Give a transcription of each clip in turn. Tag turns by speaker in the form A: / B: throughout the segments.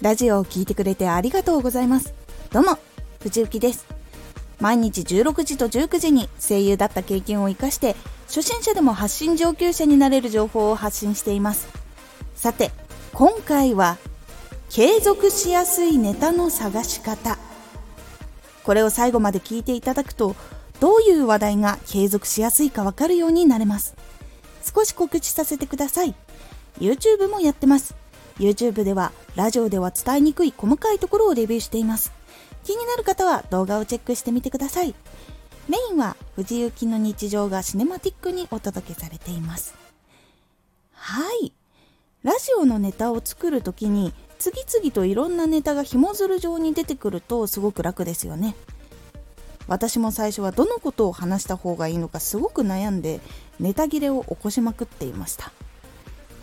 A: ラジオを聴いてくれてありがとうございます。どうも、藤幸です。毎日16時と19時に声優だった経験を活かして、初心者でも発信上級者になれる情報を発信しています。さて、今回は、継続しやすいネタの探し方。これを最後まで聞いていただくと、どういう話題が継続しやすいかわかるようになれます。少し告知させてください。YouTube もやってます。YouTube ではラジオでは伝えにくい細かいところをレビューしています。気になる方は動画をチェックしてみてください。メインは藤雪の日常がシネマティックにお届けされています。はい。ラジオのネタを作るときに次々といろんなネタが紐づる状に出てくるとすごく楽ですよね。私も最初はどのことを話した方がいいのかすごく悩んでネタ切れを起こしまくっていました。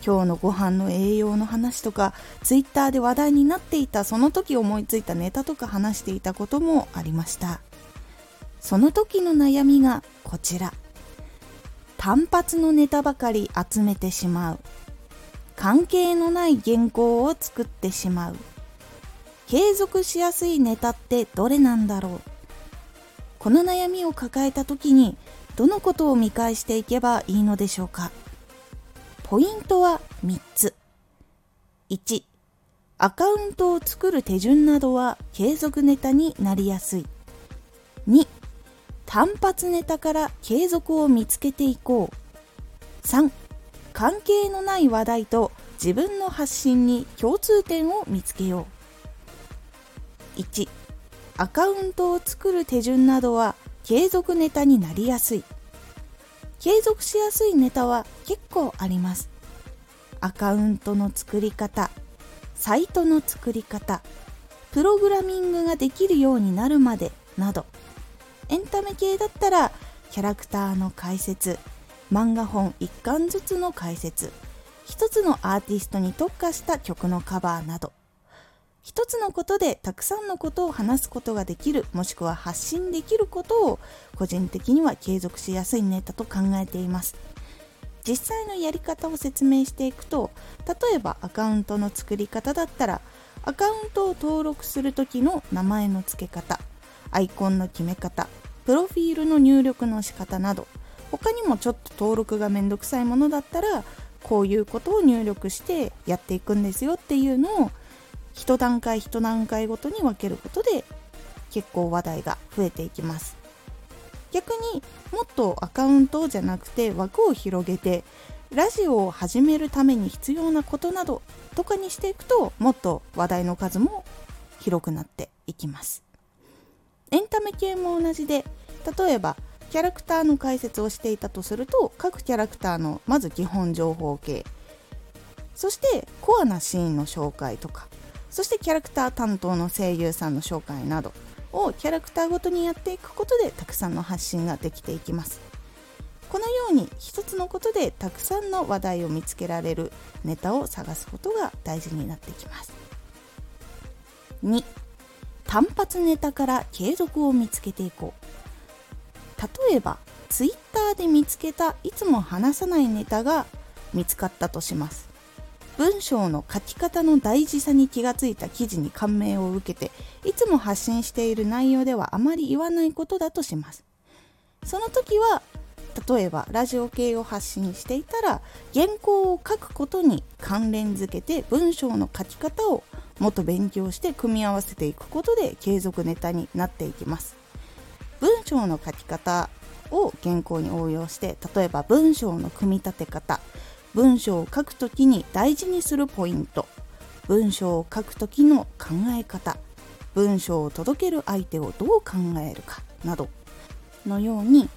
A: 今日のご飯の栄養の話とかツイッターで話題になっていたその時思いついたネタとか話していたこともありました。その時の悩みがこちら。単発のネタばかり集めてしまう。関係のない原稿を作ってしまう。継続しやすいネタってどれなんだろう。この悩みを抱えた時にどのことを見返していけばいいのでしょうか。ポイントは3つ。1、アカウントを作る手順などは継続ネタになりやすい。2、単発ネタから継続を見つけていこう。3、関係のない話題と自分の発信に共通点を見つけよう。1、アカウントを作る手順などは継続ネタになりやすい。継続しやすいネタは結構あります。アカウントの作り方サイトの作り方プログラミングができるようになるまでなどエンタメ系だったらキャラクターの解説漫画本1巻ずつの解説一つのアーティストに特化した曲のカバーなど一つのことでたくさんのことを話すことができるもしくは発信できることを個人的には継続しやすいネタと考えています。実際のやり方を説明していくと例えばアカウントの作り方だったらアカウントを登録する時の名前の付け方アイコンの決め方プロフィールの入力の仕方など他にもちょっと登録がめんどくさいものだったらこういうことを入力してやっていくんですよっていうのを一段階一段階ごとに分けることで結構話題が増えていきます。逆にもっとアカウントじゃなくて枠を広げてラジオを始めるために必要なことなどとかにしていくともっと話題の数も広くなっていきます。エンタメ系も同じで例えばキャラクターの解説をしていたとすると各キャラクターのまず基本情報系。そしてコアなシーンの紹介とか。そしてキャラクター担当の声優さんの紹介など。をキャラクターごとにやっていくことでたくさんの発信ができていきます。このように一つのことでたくさんの話題を見つけられるネタを探すことが大事になってきます。2単発ネタから継続を見つけていこう。例えば Twitter で見つけたいつも話さないネタが見つかったとします。文章の書き方の大事さに気がついた記事に感銘を受けていつも発信している内容ではあまり言わないことだとします。その時は例えばラジオ系を発信していたら原稿を書くことに関連づけて文章の書き方をもっと勉強して組み合わせていくことで継続ネタになっていきます。文章の書き方を原稿に応用して例えば文章の組み立て方文章を書くときに大事にするポイント。文章を書くときの考え方。文章を届ける相手をどう考えるか。など。のように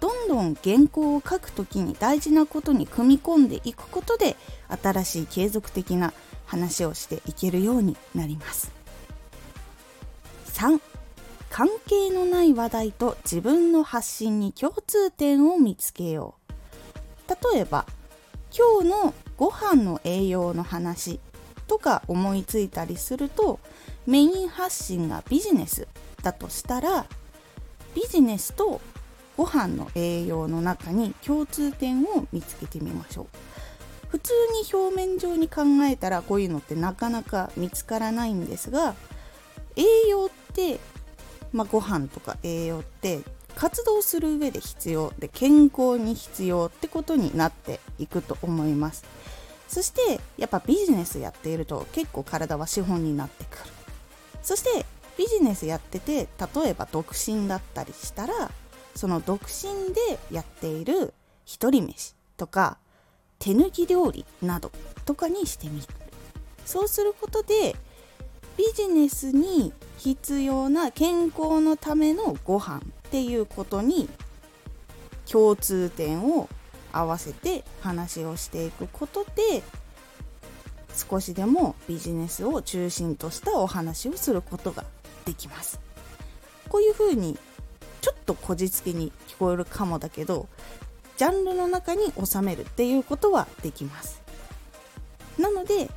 A: どんどん原稿を書くときに大事なことに組み込んでいくことで新しい継続的な話をしていけるようになります。3関係のない話題と自分の発信に共通点を見つけよう。例えば今日のご飯の栄養の話とか思いついたりするとメイン発信がビジネスだとしたらビジネスとご飯の栄養の中に共通点を見つけてみましょう。普通に表面上に考えたらこういうのってなかなか見つからないんですが栄養って、まあ、ご飯とか栄養って活動する上で必要で健康に必要ってことになっていくと思います。そしてやっぱビジネスやっていると結構体は資本になってくる。そしてビジネスやってて例えば独身だったりしたらその独身でやっている一人飯とか手抜き料理などとかにしてみる。そうすることでビジネスに必要な健康のためのご飯っていうことに共通点を合わせて話をしていくことで少しでもビジネスを中心としたお話をすることができます。こういうふうにちょっとこじつけに聞こえるかもだけどジャンルの中に収めるっていうことはできます。なので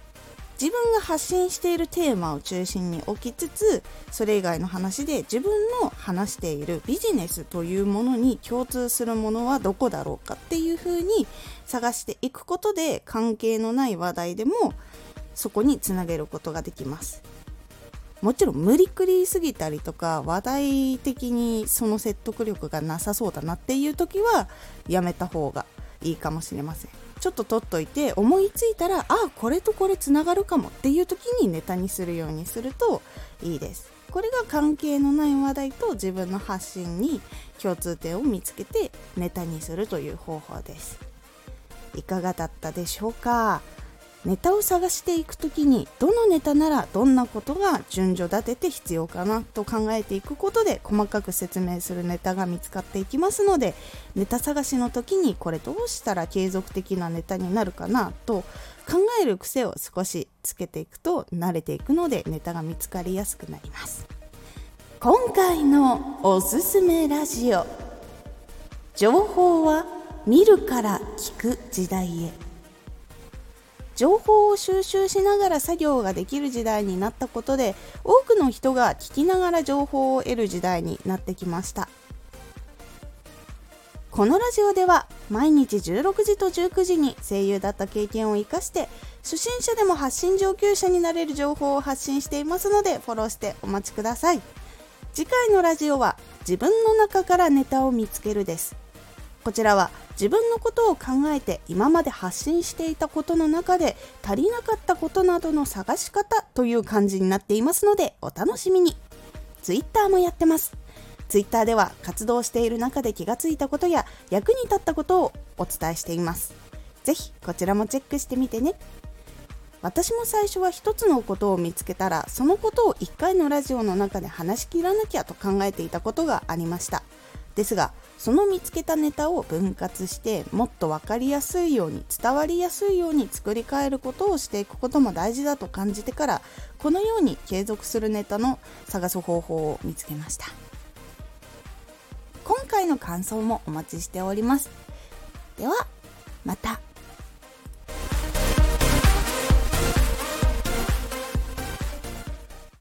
A: 自分が発信しているテーマを中心に置きつつそれ以外の話で自分の話しているビジネスというものに共通するものはどこだろうかっていうふうに探していくことで関係のない話題でもそこにつなげることができます。もちろん無理くりすぎたりとか話題的にその説得力がなさそうだなっていう時はやめた方がいいかもしれません。ちょっと取っといて思いついたらあこれとこれつながるかもっていう時にネタにするようにするといいです。これが関係のない話題と自分の発信に共通点を見つけてネタにするという方法です。いかがだったでしょうか？ネタを探していく時にどのネタならどんなことが順序立てて必要かなと考えていくことで細かく説明するネタが見つかっていきますのでネタ探しの時にこれどうしたら継続的なネタになるかなと考える癖を少しつけていくと慣れていくのでネタが見つかりやすくなります。今回のおすすめラジオ情報は見るから聞く時代へ。情報を収集しながら作業ができる時代になったことで多くの人が聞きながら情報を得る時代になってきました。このラジオでは毎日16時と19時に声優だった経験を生かして初心者でも発信上級者になれる情報を発信していますのでフォローしてお待ちください。次回のラジオは自分の中からネタを見つけるです。こちらは自分のことを考えて今まで発信していたことの中で足りなかったことなどの探し方という感じになっていますのでお楽しみに。Twitter もやってます。Twitter では活動している中で気がついたことや役に立ったことをお伝えしています。ぜひこちらもチェックしてみてね。私も最初は一つのことを見つけたらそのことを1回のラジオの中で話し切らなきゃと考えていたことがありました。ですがその見つけたネタを分割してもっと分かりやすいように伝わりやすいように作り変えることをしていくことも大事だと感じてからこのように継続するネタの探す方法を見つけました。今回の感想もお待ちしております。ではまた。